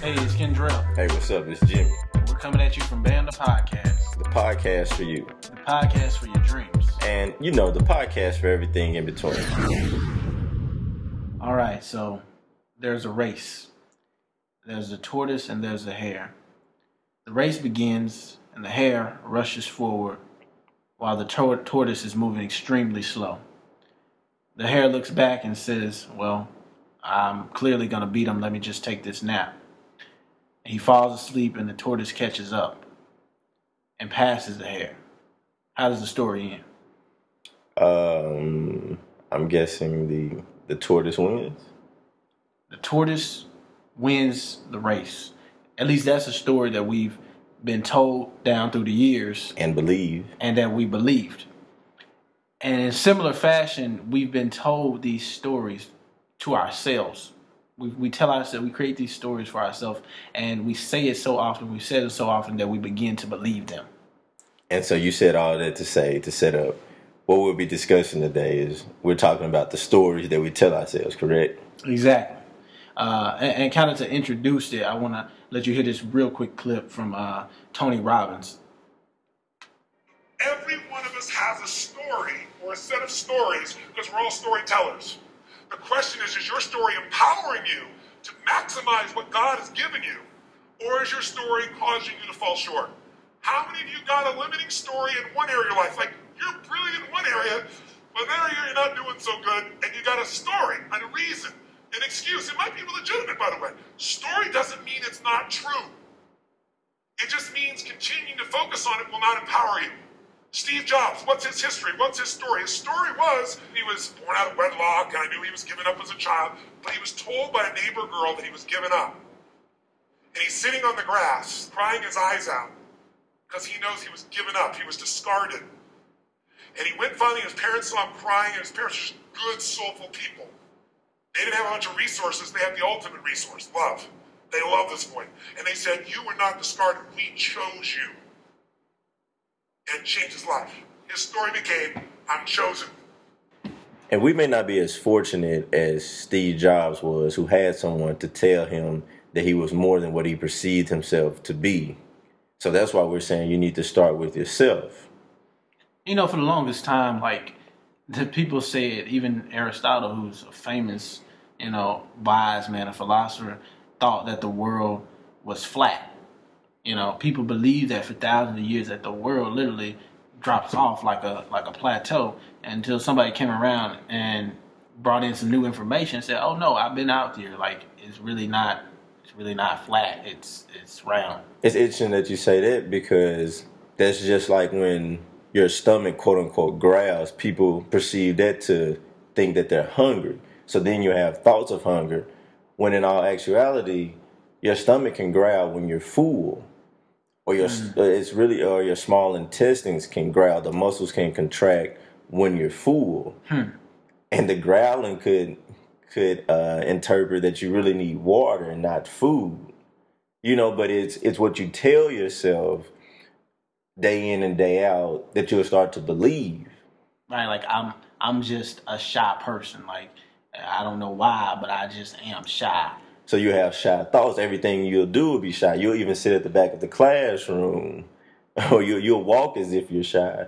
Hey, it's Kendrell. Hey, what's up? It's Jimmy. We're coming at you from Band the Podcast, The podcast for you. the podcast for your dreams. And, you know, the podcast for everything in between. All right, so there's a race. There's a tortoise and there's a hare. The race begins, and the hare rushes forward while the tor- tortoise is moving extremely slow. The hare looks back and says, Well, I'm clearly going to beat him. Let me just take this nap. He falls asleep, and the tortoise catches up and passes the hare. How does the story end? Um, I'm guessing the, the tortoise wins. the tortoise wins the race. At least that's a story that we've been told down through the years And believe. and that we believed. And in similar fashion, we've been told these stories to ourselves. We, we tell ourselves, we create these stories for ourselves, and we say it so often, we said it so often that we begin to believe them. And so you said all that to say, to set up what we'll be discussing today is we're talking about the stories that we tell ourselves, correct? Exactly. Uh, and, and kind of to introduce it, I want to let you hear this real quick clip from uh, Tony Robbins. Every one of us has a story or a set of stories because we're all storytellers. The question is, is your story empowering you to maximize what God has given you? Or is your story causing you to fall short? How many of you got a limiting story in one area of your life? Like, you're brilliant in one area, but in area you're not doing so good, and you got a story, and a reason, an excuse. It might be legitimate, by the way. Story doesn't mean it's not true. It just means continuing to focus on it will not empower you. Steve Jobs, what's his history? What's his story? His story was he was born out of wedlock, and I knew he was given up as a child, but he was told by a neighbor girl that he was given up. And he's sitting on the grass, crying his eyes out, because he knows he was given up, he was discarded. And he went finally, his parents saw him crying, and his parents were just good, soulful people. They didn't have a bunch of resources, they had the ultimate resource, love. They love this boy. And they said, You were not discarded, we chose you and changed his life. His story became, I'm chosen. And we may not be as fortunate as Steve Jobs was, who had someone to tell him that he was more than what he perceived himself to be. So that's why we're saying you need to start with yourself. you know, for the longest time, like the people said, even Aristotle, who's a famous, you know, wise man, a philosopher, thought that the world was flat. You know, people believe that for thousands of years that the world literally drops off like a like a plateau until somebody came around and brought in some new information and said, "Oh no, I've been out there. Like it's really not it's really not flat. It's it's round." It's interesting that you say that because that's just like when your stomach, quote unquote, growls, people perceive that to think that they're hungry. So then you have thoughts of hunger, when in all actuality, your stomach can growl when you're full. Or your, uh, it's really, or your small intestines can growl. The muscles can contract when you're full. And the growling could could uh, interpret that you really need water and not food you know but it's it's what you tell yourself day in and day out that you'll start to believe right? Like I'm I'm just a shy person. Like I don't know why, but I just am shy. So you have shy thoughts everything you'll do will be shy you'll even sit at the back of the classroom or you, you'll walk as if you're shy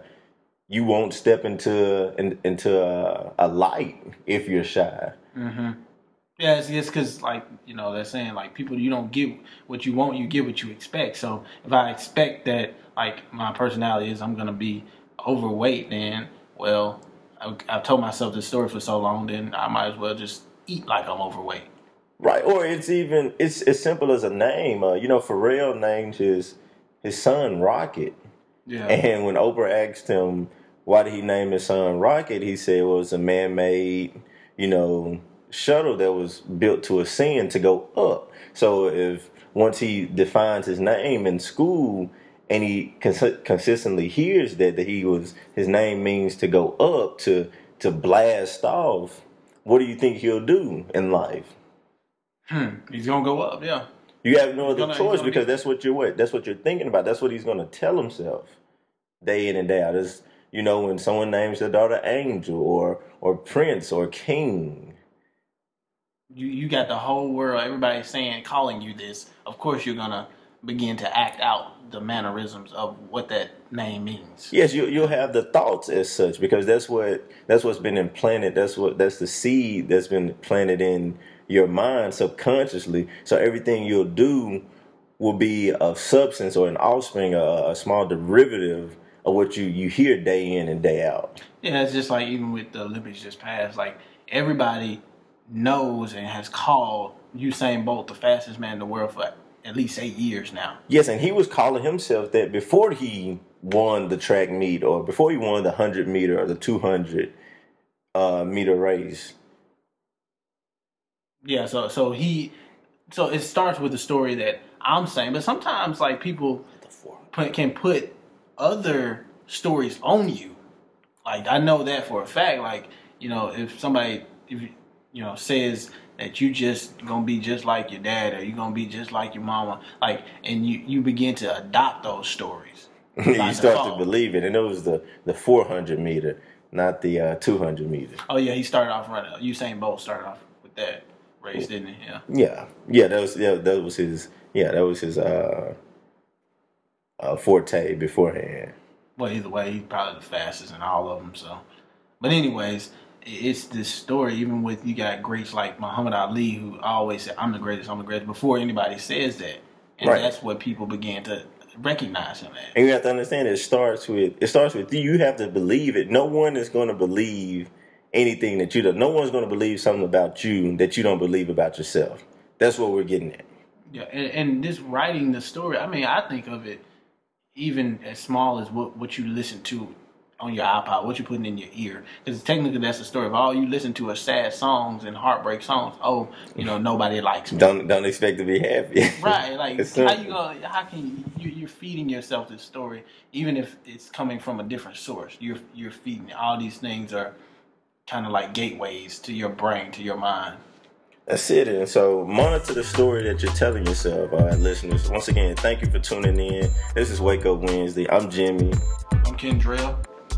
you won't step into in, into a, a light if you're shy Mm-hmm. Yeah, it's because like you know they're saying like people you don't get what you want, you get what you expect. So if I expect that like my personality is I'm gonna be overweight, then well I, I've told myself this story for so long, then I might as well just eat like I'm overweight. Right, or it's even it's as simple as a name. Uh, you know, Pharrell named his his son Rocket, Yeah, and when Oprah asked him why did he name his son Rocket, he said well, it was a man-made, you know, shuttle that was built to ascend to go up. So if once he defines his name in school and he cons- consistently hears that that he was his name means to go up to to blast off, what do you think he'll do in life? Hmm, he's gonna go up. Yeah, You have no other gonna- he's choice gonna because get- that's what you're what that's what you're thinking about. That's what he's gonna tell himself day in and day out. Is you know when someone names their daughter Angel or or Prince or King, you you got the whole world, everybody saying, calling you this. Of course, you're gonna begin to act out the mannerisms of what that name means. Yes, you you'll have the thoughts as such because that's what that's what's been implanted. That's what that's the seed that's been planted in your mind subconsciously. So everything you'll do will be a substance or an offspring, a, a small derivative of what you you hear day in and day out. Yeah, it's just like even with the Olympics just passed, like everybody knows and has called Usain Bolt the fastest man in the world for at least eight years now. Yes, and he was calling himself that before he won the track meet or before he won the 100 meter or the 200 uh, meter race. Yeah, so so he so it starts with the story that I'm saying, but sometimes like people put, can put other stories on you. Like I know that for a fact. Like you know, if somebody if you know says that you just gonna be just like your dad or you gonna be just like your mama, like, and you you begin to adopt those stories. you start to believe it, and it was the the 400 meter, not the uh, 200 meter. Oh yeah, he started off running. Usain Bolt started off with that race, didn't he? Yeah. Yeah, yeah. That was yeah. That was his. Yeah, that was his uh, uh forte beforehand. Well, either way, he's probably the fastest in all of them. So, but anyways, it's this story. Even with you got greats like Muhammad Ali, who always said, "I'm the greatest. I'm the greatest." Before anybody says that, and right. that's what people began to recognize him as. And you have to understand it starts with it starts with you. You have to believe it. No one is going to believe anything that you do. No one's going to believe something about you that you don't believe about yourself. That's what we're getting at. Yeah, and, and this writing the story. I mean, I think of it even as small as what what you listen to on your iPod, what you putting in your ear. Because technically, that's the story. If all you listen to are sad songs and heartbreak songs, oh, you know, nobody likes me. Don't don't expect to be happy. right? Like, how you gonna? How can you? You're feeding yourself this story, even if it's coming from a different source. You're you're feeding all these things are kind of like gateways to your brain, to your mind. That's it. And so monitor the story that you're telling yourself, all right, listeners. Once again, thank you for tuning in. This is Wake Up Wednesday. I'm Jimmy. I'm Kendrell